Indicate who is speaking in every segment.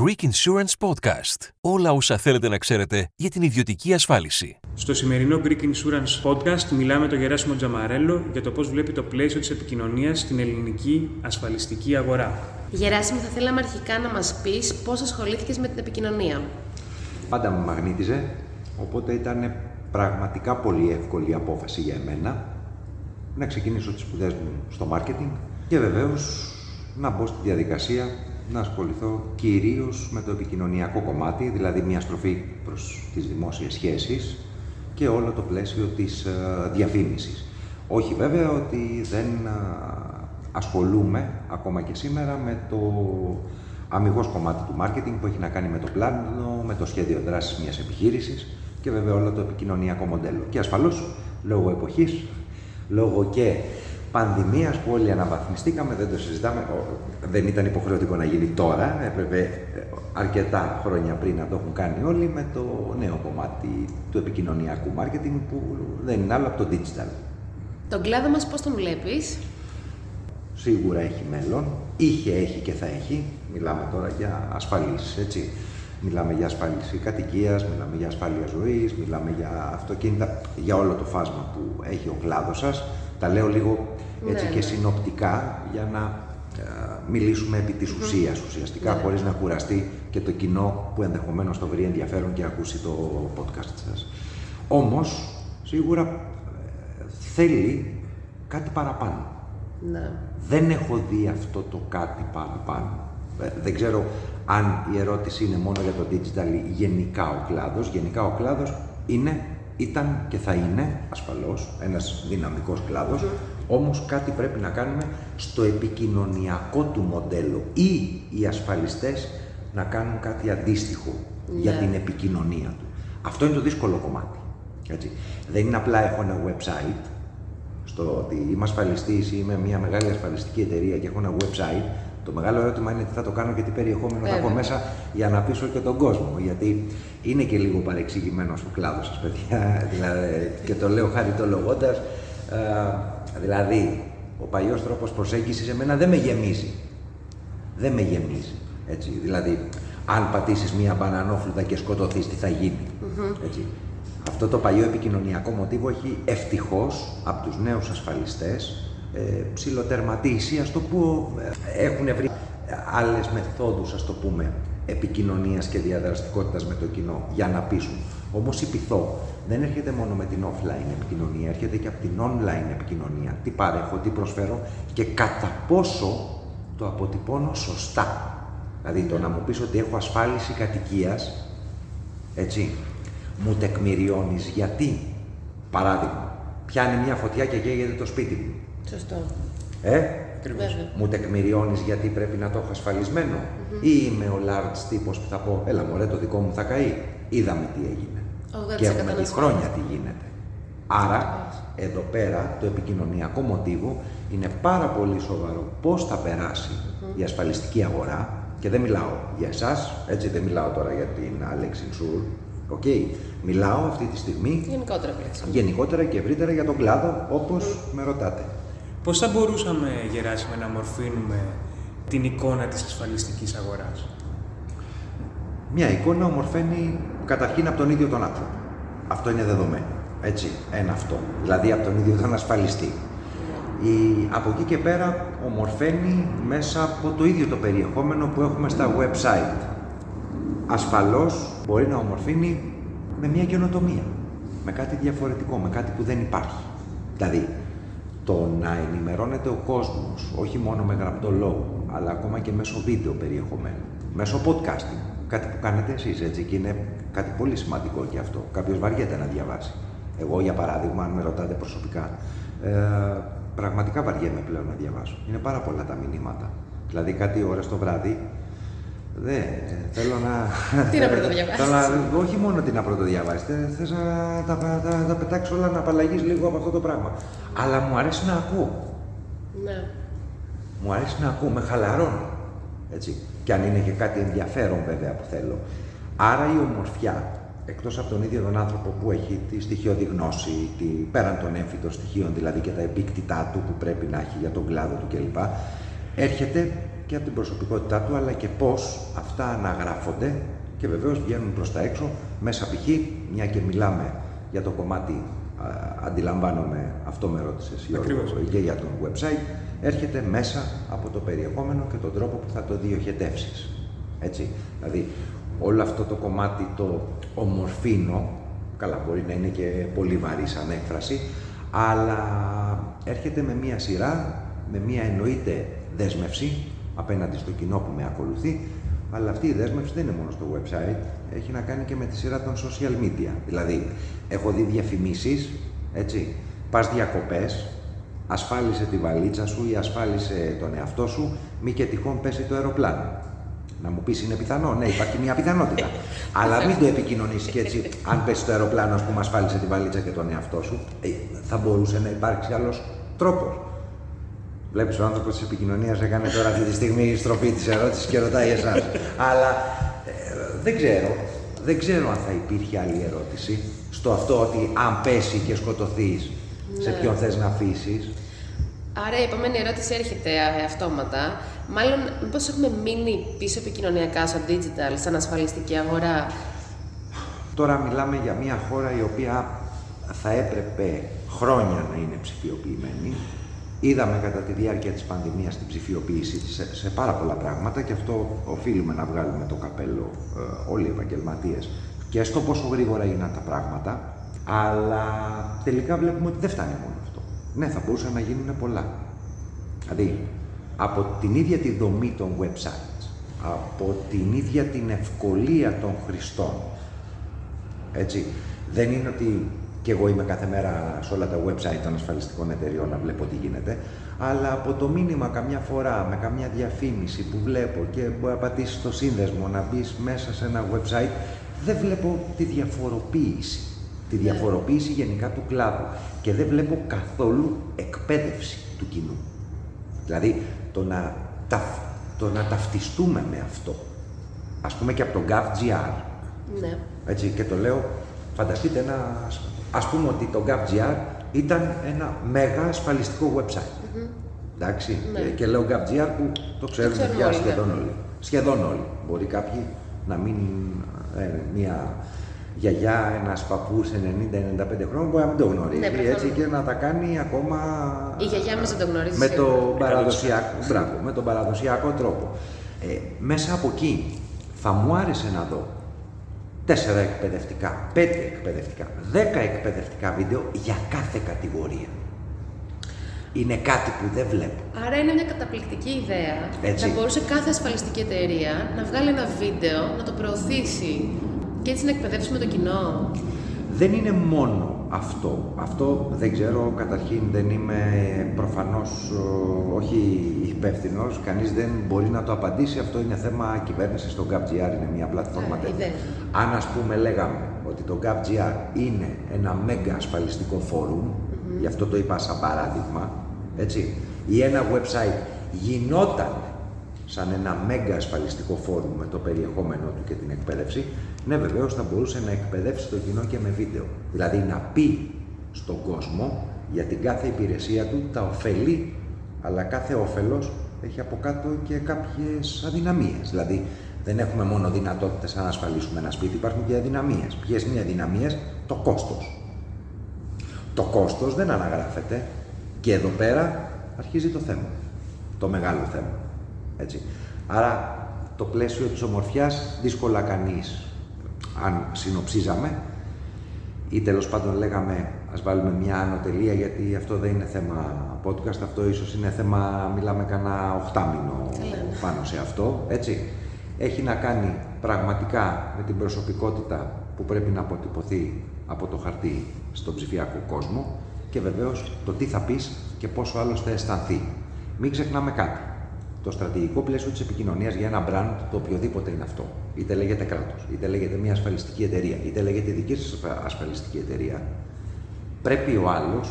Speaker 1: Greek Insurance Podcast. Όλα όσα θέλετε να ξέρετε για την ιδιωτική ασφάλιση.
Speaker 2: Στο σημερινό Greek Insurance Podcast μιλάμε με τον Γεράσιμο Τζαμαρέλο για το πώς βλέπει το πλαίσιο της επικοινωνίας στην ελληνική ασφαλιστική αγορά.
Speaker 3: Γεράσιμο, θα θέλαμε αρχικά να μας πεις πώς ασχολήθηκες με την επικοινωνία.
Speaker 4: Πάντα με μαγνήτιζε, οπότε ήταν πραγματικά πολύ εύκολη η απόφαση για εμένα να ξεκινήσω τις σπουδές μου στο marketing και βεβαίως να μπω στη διαδικασία να ασχοληθώ κυρίως με το επικοινωνιακό κομμάτι, δηλαδή μια στροφή προς τις δημόσιες σχέσεις και όλο το πλαίσιο της ε, διαφήμισης. Όχι βέβαια ότι δεν ε, ασχολούμαι ακόμα και σήμερα με το αμυγός κομμάτι του marketing που έχει να κάνει με το πλάνο, με το σχέδιο δράσης μιας επιχείρησης και βέβαια όλο το επικοινωνιακό μοντέλο. Και ασφαλώς, λόγω εποχής, λόγω και πανδημίας που όλοι αναβαθμιστήκαμε, δεν το συζητάμε, δεν ήταν υποχρεωτικό να γίνει τώρα, έπρεπε ε, αρκετά χρόνια πριν να το έχουν κάνει όλοι με το νέο κομμάτι του επικοινωνιακού marketing που δεν είναι άλλο από το digital.
Speaker 3: Τον κλάδο μας πώς τον βλέπεις;
Speaker 4: Σίγουρα έχει μέλλον, είχε, έχει και θα έχει. Μιλάμε τώρα για ασφαλίσεις, έτσι. Μιλάμε για ασφάλιση κατοικίας, μιλάμε για ασφάλεια ζωής, μιλάμε για αυτοκίνητα, για όλο το φάσμα που έχει ο κλάδος σας. Τα λέω λίγο έτσι
Speaker 3: Ναι,
Speaker 4: και
Speaker 3: ναι.
Speaker 4: συνοπτικά για να ε, μιλήσουμε επί της ουσίας ουσιαστικά
Speaker 3: Ναι.
Speaker 4: χωρίς να κουραστεί και το κοινό που ενδεχομένως το βρει ενδιαφέρον και ακούσει το podcast σας. Όμως, σίγουρα ε, θέλει κάτι παραπάνω.
Speaker 3: Ναι.
Speaker 4: Δεν έχω δει αυτό το κάτι παραπάνω. Ε, Δεν ξέρω αν η ερώτηση είναι μόνο για το digital ή γενικά ο κλάδος. Γενικά ο κλάδος είναι, ήταν και θα είναι ασφαλώς ένας δυναμικός κλάδος, όμως κάτι πρέπει να κάνουμε στο επικοινωνιακό του μοντέλο ή οι ασφαλιστές να κάνουν κάτι αντίστοιχο για
Speaker 3: Ναι.
Speaker 4: την επικοινωνία του. Αυτό είναι το δύσκολο κομμάτι. Έτσι. Δεν είναι απλά έχω ένα website στο ότι είμαι ασφαλιστής ή είμαι μια μεγάλη ασφαλιστική εταιρεία και έχω ένα website, το μεγάλο ερώτημα είναι τι θα το κάνω και τι περιεχόμενο θα έχω
Speaker 3: Βέβαια.
Speaker 4: μέσα για να πείσω και τον κόσμο. Γιατί είναι και λίγο παρεξηγημένο ο κλάδο σας, παιδιά. δηλαδή, και το λέω χαριτολογώντας. δηλαδή, ο παλιός τρόπος προσέγγισης εμένα δεν με γεμίζει. Δεν με γεμίζει. Έτσι. Δηλαδή, αν πατήσεις μία μπανανόφλουδα και σκοτωθείς, τι θα γινει Έτσι. Αυτό το παλιό επικοινωνιακό μοτίβο έχει ευτυχώς από τους νέους ασφαλιστές ε, ψηλοτερματίσει, ας το πω, ε, έχουν βρει άλλες μεθόδους, ας το πούμε, επικοινωνίας και διαδραστικότητας με το κοινό για να πείσουν. Όμως η πειθό δεν έρχεται μόνο με την offline επικοινωνία, έρχεται και από την online επικοινωνία. Τι παρέχω, τι προσφέρω και κατά πόσο το αποτυπώνω σωστά. Δηλαδή το να μου πεις ότι έχω ασφάλιση κατοικίας, έτσι, μου τεκμηριώνεις γιατί; Παράδειγμα, πιάνει μια φωτιά και καίγεται το σπίτι μου.
Speaker 3: Σωστό.
Speaker 4: Ε,
Speaker 2: Ακριβώς.
Speaker 3: Βέβαια.
Speaker 4: μου τεκμηριώνεις γιατί πρέπει να το έχω ασφαλισμένο; Ή είμαι ο large τύπος που θα πω έλα μωρέ το δικό μου θα καεί. Είδαμε τι έγινε.
Speaker 3: 80%
Speaker 4: Και έχουμε δει
Speaker 3: ανασφάλεια.
Speaker 4: χρόνια τι γίνεται. Άρα, εδώ πέρα το επικοινωνιακό μοτίβο είναι πάρα πολύ σοβαρό πώς θα περάσει η ασφαλιστική αγορά; Και δεν μιλάω για εσάς, έτσι δεν μιλάω τώρα για την Alex Insure, OK. Μιλάω αυτή τη στιγμή
Speaker 3: Γενικότερα πλέον.
Speaker 4: γενικότερα και ευρύτερα για τον κλάδο όπως με ρωτάτε.
Speaker 2: Πώς θα μπορούσαμε, Γεράσιμε, να μορφύνουμε την εικόνα της ασφαλιστικής αγοράς;
Speaker 4: Μια εικόνα ομορφαίνει καταρχήν από τον ίδιο τον άνθρωπο. Αυτό είναι δεδομένο. Έτσι, ένα αυτό. Δηλαδή από τον ίδιο τον ασφαλιστή. Η, από εκεί και πέρα ομορφαίνει μέσα από το ίδιο το περιεχόμενο που έχουμε στα website. Ασφαλώς μπορεί να ομορφύνει με μια καινοτομία, με κάτι διαφορετικό, με κάτι που δεν υπάρχει. Δηλαδή, το να ενημερώνεται ο κόσμος, όχι μόνο με γραπτό λόγο, αλλά ακόμα και μέσω βίντεο περιεχομένου, μέσω podcasting, κάτι που κάνετε εσείς έτσι και είναι κάτι πολύ σημαντικό και αυτό. Κάποιος βαριέται να διαβάσει. Εγώ, για παράδειγμα, αν με ρωτάτε προσωπικά, ε, πραγματικά βαριέμαι πλέον να διαβάσω. Είναι πάρα πολλά τα μηνύματα. Δηλαδή, κάτι ώρες το βράδυ δεν θέλω να.
Speaker 3: Τι να πρωτοδιαβάσεις;
Speaker 4: Θέλω να- όχι μόνο τι να πρωτοδιαβάσει. Θες να τα, τα, τα πετάξει όλα να απαλλαγείς λίγο από αυτό το πράγμα. Αλλά μου αρέσει να ακούω.
Speaker 3: Ναι.
Speaker 4: Μου αρέσει να ακούω, με χαλαρώνει. Έτσι. Και αν είναι και κάτι ενδιαφέρον βέβαια που θέλω. Άρα η ομορφιά, εκτός από τον ίδιο τον άνθρωπο που έχει τη στοιχειώδη γνώση, τη, πέραν των έμφυτων στοιχείων δηλαδή και τα επίκτητά του που πρέπει να έχει για τον κλάδο του κλπ. Έρχεται και από την προσωπικότητά του, αλλά και πώς αυτά αναγράφονται και βεβαίως βγαίνουν προς τα έξω, μέσα π.χ. μια και μιλάμε για το κομμάτι, α, αντιλαμβάνομαι, αυτό με ρώτησες
Speaker 2: Ακριβώς.
Speaker 4: και για το website, έρχεται μέσα από το περιεχόμενο και τον τρόπο που θα το διοχετεύσεις. Έτσι, δηλαδή όλο αυτό το κομμάτι το ομορφήνο, καλά μπορεί να είναι και πολύ βαρύ σαν έκφραση, αλλά έρχεται με μία σειρά, με μία εννοείται δέσμευση απέναντι στο κοινό που με ακολουθεί, αλλά αυτή η δέσμευση δεν είναι μόνο στο website, έχει να κάνει και με τη σειρά των social media. Δηλαδή, έχω δει διαφημίσεις, έτσι, πας διακοπές, ασφάλισε τη βαλίτσα σου ή ασφάλισε τον εαυτό σου, μη και τυχόν πέσει το αεροπλάνο. Να μου πεις είναι πιθανό; Ναι, υπάρχει μια πιθανότητα. Αλλά μην το επικοινωνήσει και έτσι. Αν πέσει το αεροπλάνο, ας πούμε, ασφάλισε τη βαλίτσα και τον εαυτό σου, ε, θα μπορούσε να υπάρξει άλλος τρόπος. Βλέπεις ο άνθρωπος της επικοινωνίας έκανε τώρα αυτή τη στιγμή η στροφή της ερώτησης και ρωτάει εσάς. Αλλά ε, δεν ξέρω. Δεν ξέρω αν θα υπήρχε άλλη ερώτηση στο αυτό ότι αν πέσει και σκοτωθείς, σε
Speaker 3: Ναι.
Speaker 4: ποιον θες να αφήσεις.
Speaker 3: Άρα η επόμενη ερώτηση έρχεται ε, αυτόματα. Μάλλον, μήπως έχουμε μείνει πίσω επικοινωνιακά στο digital, σαν ασφαλιστική αγορά;
Speaker 4: Τώρα μιλάμε για μια χώρα η οποία θα έπρεπε χρόνια να είναι ψηφιοποιημένη. Είδαμε κατά τη διάρκεια της πανδημίας την ψηφιοποίηση της σε, σε πάρα πολλά πράγματα και αυτό οφείλουμε να βγάλουμε το καπέλο ε, όλοι οι επαγγελματίες και στο πόσο γρήγορα έγιναν τα πράγματα, αλλά τελικά βλέπουμε ότι δεν φτάνει μόνο αυτό. Ναι, θα μπορούσαν να γίνουν πολλά. Δηλαδή, από την ίδια τη δομή των websites, από την ίδια την ευκολία των χρηστών, έτσι. Δεν είναι ότι και εγώ είμαι κάθε μέρα σε όλα τα website των ασφαλιστικών εταιριών να βλέπω τι γίνεται, αλλά από το μήνυμα καμιά φορά με καμιά διαφήμιση που βλέπω και μπορεί να πατήσεις το σύνδεσμο να μπεις μέσα σε ένα website, δεν βλέπω τη διαφοροποίηση. Τη διαφοροποίηση γενικά του κλάδου και δεν βλέπω καθόλου εκπαίδευση του κοινού. Δηλαδή το να, ταφ- το να ταυτιστούμε με αυτό. Ας πούμε και από τον GovGR,
Speaker 3: Ναι.
Speaker 4: έτσι, και το λέω, φανταστείτε ένα, ας πούμε ότι το GovGR ήταν ένα μέγα ασφαλιστικό website. Εντάξει,
Speaker 3: Ναι.
Speaker 4: Ε, και λέω GovGR που το ξέρουν
Speaker 3: ξέρουμε
Speaker 4: πια
Speaker 3: όλοι,
Speaker 4: σχεδόν
Speaker 3: ναι.
Speaker 4: όλοι. Σχεδόν όλοι. Μπορεί κάποιοι να μην, ε, μια γιαγιά, ένας παππούς 90-95 χρόνων μπορεί να μην το γνωρίζει,
Speaker 3: Ναι, προφανώς.
Speaker 4: έτσι, και να τα κάνει ακόμα...
Speaker 3: Η γιαγιά μας δεν το γνωρίζει
Speaker 4: Με
Speaker 3: σίγουρα.
Speaker 4: το παραδοσιακό, μπράβο, με τον παραδοσιακό τρόπο. Ε, μέσα από εκεί θα μου άρεσε να δω τέσσερα εκπαιδευτικά, πέντε εκπαιδευτικά, δέκα εκπαιδευτικά βίντεο για κάθε κατηγορία. Είναι κάτι που δεν βλέπω.
Speaker 3: Άρα είναι μια καταπληκτική ιδέα.
Speaker 4: Έτσι.
Speaker 3: Θα μπορούσε κάθε ασφαλιστική εταιρεία να βγάλει ένα βίντεο, να το προωθήσει και έτσι να εκπαιδεύσουμε το κοινό.
Speaker 4: Δεν είναι μόνο αυτό. Αυτό δεν ξέρω, καταρχήν δεν είμαι προφανώς ο, όχι υπεύθυνος, κανείς δεν μπορεί να το απαντήσει. Αυτό είναι θέμα κυβέρνησης. Το GovGR είναι μια πλατφόρμα
Speaker 3: Α,
Speaker 4: τέτοια.
Speaker 3: ιδέα.
Speaker 4: Αν ας πούμε λέγαμε ότι το GovGR είναι ένα μέγα ασφαλιστικό φόρουμ, γι' αυτό το είπα σαν παράδειγμα, έτσι, ή ένα website γινόταν σαν ένα μέγα ασφαλιστικό φόρουμ με το περιεχόμενό του και την εκπαίδευση, ναι βεβαίως θα μπορούσε να εκπαιδεύσει το κοινό και με βίντεο. Δηλαδή να πει στον κόσμο για την κάθε υπηρεσία του τα ωφέλη, αλλά κάθε όφελος έχει από κάτω και κάποιες αδυναμίες. Δηλαδή δεν έχουμε μόνο δυνατότητες να ασφαλίσουμε ένα σπίτι, υπάρχουν και αδυναμίες. Ποιες είναι οι αδυναμίες; Το κόστος. Το κόστος δεν αναγράφεται και εδώ πέρα αρχίζει το θέμα, το μεγάλο θέμα. Έτσι. Άρα το πλαίσιο της ομορφιάς δύσκολα κανείς, αν συνοψίζαμε, ή τέλος πάντων λέγαμε ας βάλουμε μια ανωτελεία γιατί αυτό δεν είναι θέμα podcast, αυτό ίσως είναι θέμα, μιλάμε κανένα οχτάμινο
Speaker 3: Καλά, ναι.
Speaker 4: πάνω σε αυτό, έτσι. Έχει να κάνει πραγματικά με την προσωπικότητα που πρέπει να αποτυπωθεί από το χαρτί στον ψηφιακό κόσμο και βεβαίως το τι θα πεις και πόσο άλλος θα αισθανθεί. Μην ξεχνάμε κάτι. Το στρατηγικό πλαίσιο της επικοινωνίας για ένα brand, το οποιοδήποτε είναι αυτό, είτε λέγεται κράτος, είτε λέγεται μια ασφαλιστική εταιρεία, είτε λέγεται δική σας ασφα- ασφαλιστική εταιρεία, πρέπει ο άλλος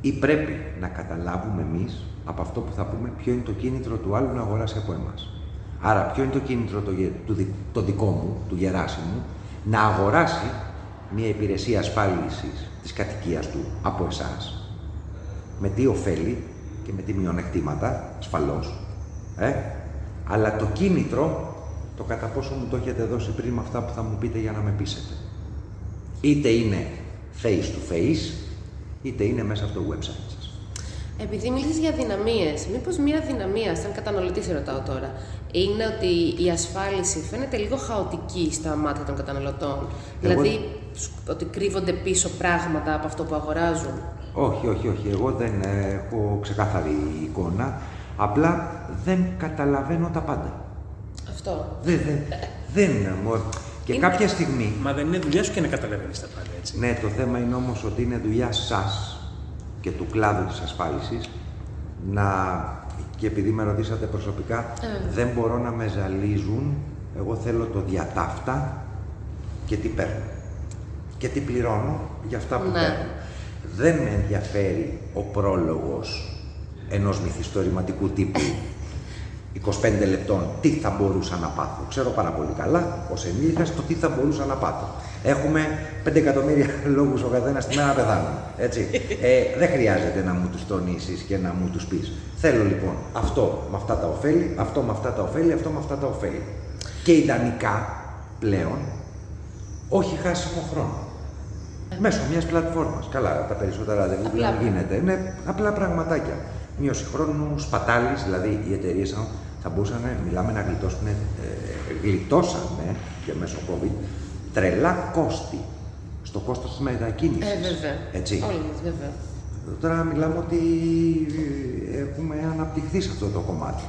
Speaker 4: ή πρέπει να καταλάβουμε εμείς από αυτό που θα πούμε ποιο είναι το κίνητρο του άλλου να αγοράσει από εμάς. Άρα ποιο είναι το κίνητρο το, γε- του, δι- το δικό μου, του Γεράσιμου, να αγοράσει μια υπηρεσία ασφάλισης της κατοικίας του από εσάς, με τι ωφέλη και με τι μειονεκτήματα, ασφαλώς, Ε; Αλλά το κίνητρο, το κατά πόσο μου το έχετε δώσει πριν με αυτά που θα μου πείτε για να με πείσετε. Είτε είναι face to face, είτε είναι μέσα από το website σας.
Speaker 3: Επειδή μίλησες για δυναμίε, μήπως μία δυναμία, σαν καταναλωτής, σε ρωτάω τώρα, είναι ότι η ασφάλιση φαίνεται λίγο χαοτική στα μάτια των καταναλωτών. Δηλαδή, ότι κρύβονται πίσω πράγματα από αυτό που αγοράζουν.
Speaker 4: Όχι, όχι, όχι. Εγώ δεν έχω ξεκάθαρη εικόνα. Απλά δεν καταλαβαίνω τα πάντα.
Speaker 3: Αυτό.
Speaker 4: Δεν, δεν, δεν μου- Και
Speaker 3: Είναι-
Speaker 4: κάποια στιγμή.
Speaker 2: Μα δεν είναι δουλειάς σου και να καταλαβαίνεις τα πάντα, έτσι.
Speaker 4: Ναι, το θέμα είναι όμως ότι είναι δουλειά σας και του κλάδου της ασφάλισης να, και επειδή με ρωτήσατε προσωπικά,
Speaker 3: Ε.
Speaker 4: δεν μπορώ να με ζαλίζουν, εγώ θέλω το διατάφτα και τι παίρνω. Και τι πληρώνω για αυτά που
Speaker 3: Ναι.
Speaker 4: παίρνω. Δεν με ενδιαφέρει ο πρόλογος ενός μυθιστορηματικού τύπου 25 λεπτών τι θα μπορούσα να πάθω. Ξέρω πάρα πολύ καλά, ως ενήλικας, το τι θα μπορούσα να πάθω. Έχουμε 5 εκατομμύρια λόγους ο καθένας τη μέρα να πεθάνουμε. Έτσι. Ε, δεν χρειάζεται να μου τους τονίσεις και να μου τους πεις. Θέλω λοιπόν αυτό με αυτά τα ωφέλη, αυτό με αυτά τα ωφέλη, αυτό με αυτά τα ωφέλη. Και ιδανικά πλέον, όχι χάσιμο χρόνο. Μέσω μιας πλατφόρμας. Καλά, τα περισσότερα δεν
Speaker 3: Απλά.
Speaker 4: γίνεται. Είναι απλά πραγματάκια. Μείωση χρόνου, σπατάλης, δηλαδή οι εταιρείες θα μπορούσαν, μιλάμε, να γλιτώσουν, ε, γλιτώσανε και μέσω COVID τρελά κόστη στο κόστος της μετακίνησης.
Speaker 3: Ε, βέβαια.
Speaker 4: Έτσι.
Speaker 3: Όλοι μας, βέβαια.
Speaker 4: Τώρα μιλάμε ότι ε, έχουμε αναπτυχθεί σε αυτό το κομμάτι.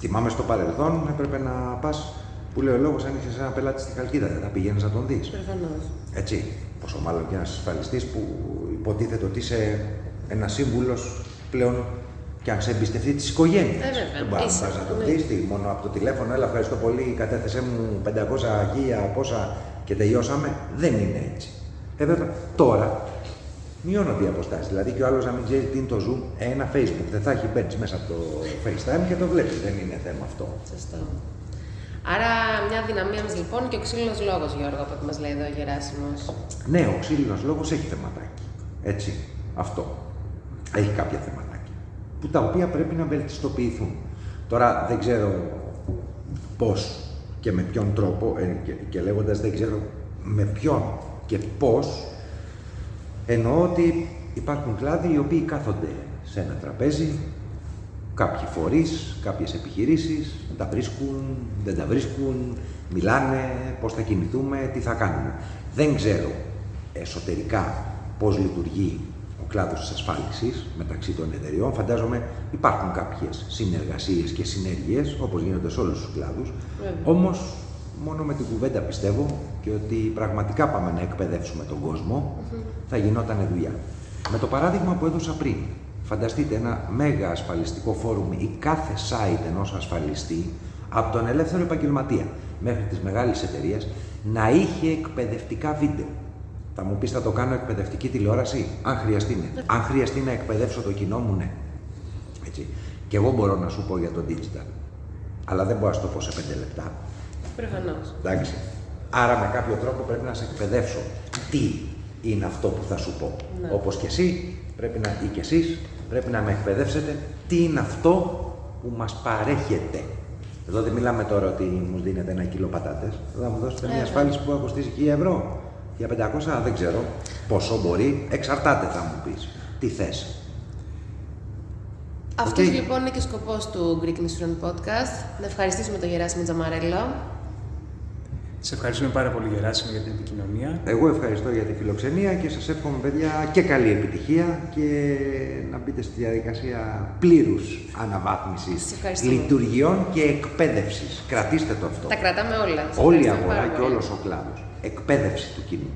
Speaker 4: Θυμάμαι στο παρελθόν έπρεπε να πας, που λέει ο λόγος, αν είχες ένα πελάτης στη Χαλκίδα, δεν θα πηγαίνεις να τον δεις.
Speaker 3: Προφανώς.
Speaker 4: Έτσι. Πόσο μάλλον και ένας ασφαλιστής που υποτίθεται ότι είσαι ένας σύμβουλος πλέον και αν σε εμπιστευτεί της οικογένειας.
Speaker 3: Ε, βέβαια.
Speaker 4: Δεν μπορεί να
Speaker 3: Είσαι,
Speaker 4: πας να τον
Speaker 3: ναι.
Speaker 4: δεις μόνο από το τηλέφωνο. Έλα, ευχαριστώ πολύ, κατέθεσέ μου 500 αγία, πόσα και τελειώσαμε. Δεν είναι έτσι. Ε, βέβαια, τώρα μειώνονται οι αποστάσεις. Δηλαδή και ο άλλος να μην ξέρει τι είναι το Zoom, ε, ένα Facebook δεν θα έχει μπαίνει μέσα από το FaceTime και το βλέπει. Δεν είναι θέμα αυτό.
Speaker 3: Σωστό. Άρα, μια δυναμία μας λοιπόν και ο ξύλινος λόγος, Γιώργο, που μας λέει εδώ ο Γεράσιμος.
Speaker 4: Ναι, ο ξύλινος λόγος έχει θεματάκι. Έτσι. Αυτό. Έχει κάποια θεματάκια. Που τα οποία πρέπει να βελτιστοποιηθούν. Τώρα δεν ξέρω πώς και με ποιον τρόπο, ε, και, και λέγοντας δεν ξέρω με ποιον και πώς, εννοώ ότι υπάρχουν κλάδοι οι οποίοι κάθονται σε ένα τραπέζι, κάποιοι φορείς, κάποιες επιχειρήσεις, τα βρίσκουν, δεν τα βρίσκουν, μιλάνε, πώς θα κινηθούμε, τι θα κάνουμε. Δεν ξέρω εσωτερικά πώς λειτουργεί ο κλάδος της ασφάλισης μεταξύ των εταιριών. Φαντάζομαι υπάρχουν κάποιες συνεργασίες και συνέργειες, όπως γίνονται σε όλους τους κλάδους.
Speaker 3: Βέβαια.
Speaker 4: Όμως, μόνο με την κουβέντα πιστεύω και ότι πραγματικά πάμε να εκπαιδεύσουμε τον κόσμο, θα γινόταν δουλειά. Με το παράδειγμα που έδωσα πριν, φανταστείτε ένα μέγα ασφαλιστικό φόρουμ ή κάθε site ενός ασφαλιστή, από τον ελεύθερο επαγγελματία μέχρι τις μεγάλες εταιρείες, να είχε εκπαιδευτικά βίντεο. Θα μου πεις θα το κάνω εκπαιδευτική τηλεόραση, αν χρειαστεί ναι. Αν χρειαστεί να εκπαιδεύσω το κοινό μου, ναι. Έτσι. Και εγώ μπορώ να σου πω για το digital. Αλλά δεν μπορώ να σου το πω σε πέντε λεπτά.
Speaker 3: Προφανώς.
Speaker 4: Εντάξει. Άρα με κάποιο τρόπο πρέπει να σε εκπαιδεύσω τι είναι αυτό που θα σου πω.
Speaker 3: Ναι.
Speaker 4: Όπως και εσύ πρέπει να, ή και εσείς πρέπει να με εκπαιδεύσετε τι είναι αυτό που μας παρέχεται; Εδώ δεν μιλάμε τώρα ότι μου δίνετε ένα κιλό πατάτες. Εδώ θα μου δώσετε μια
Speaker 3: Ε,
Speaker 4: ασφάλιση που θα κοστίσει 1000 ευρώ. Για 500 δεν ξέρω πόσο μπορεί. Εξαρτάται θα μου πεις. Τι θες.
Speaker 3: Αυτός
Speaker 4: Οκ.
Speaker 3: λοιπόν είναι και ο σκοπός του Greek Insurance Podcast. Να ευχαριστήσουμε τον Γεράσιμο Τζαμαρέλο.
Speaker 2: Σε ευχαριστούμε πάρα πολύ, Γεράσιμο, για την επικοινωνία.
Speaker 4: Εγώ ευχαριστώ για τη φιλοξενία και σας εύχομαι παιδιά και καλή επιτυχία και να μπείτε στη διαδικασία πλήρους
Speaker 3: Σας
Speaker 4: αναβάθμισης
Speaker 3: ευχαριστούμε.
Speaker 4: λειτουργιών και εκπαίδευσης. Κρατήστε το αυτό.
Speaker 3: Τα κρατάμε όλα. Σας
Speaker 4: Όλη η
Speaker 3: ευχαριστούμε
Speaker 4: αγορά
Speaker 3: πάρα
Speaker 4: και
Speaker 3: πολύ.
Speaker 4: όλος ο κλάδος. Εκπαίδευση του κοινού.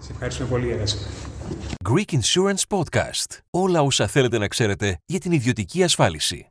Speaker 2: Σε ευχαριστούμε πολύ, Γεράσιμο.
Speaker 1: Greek Insurance Podcast. Όλα όσα θέλετε να ξέρετε για την ιδιωτική ασφάλιση.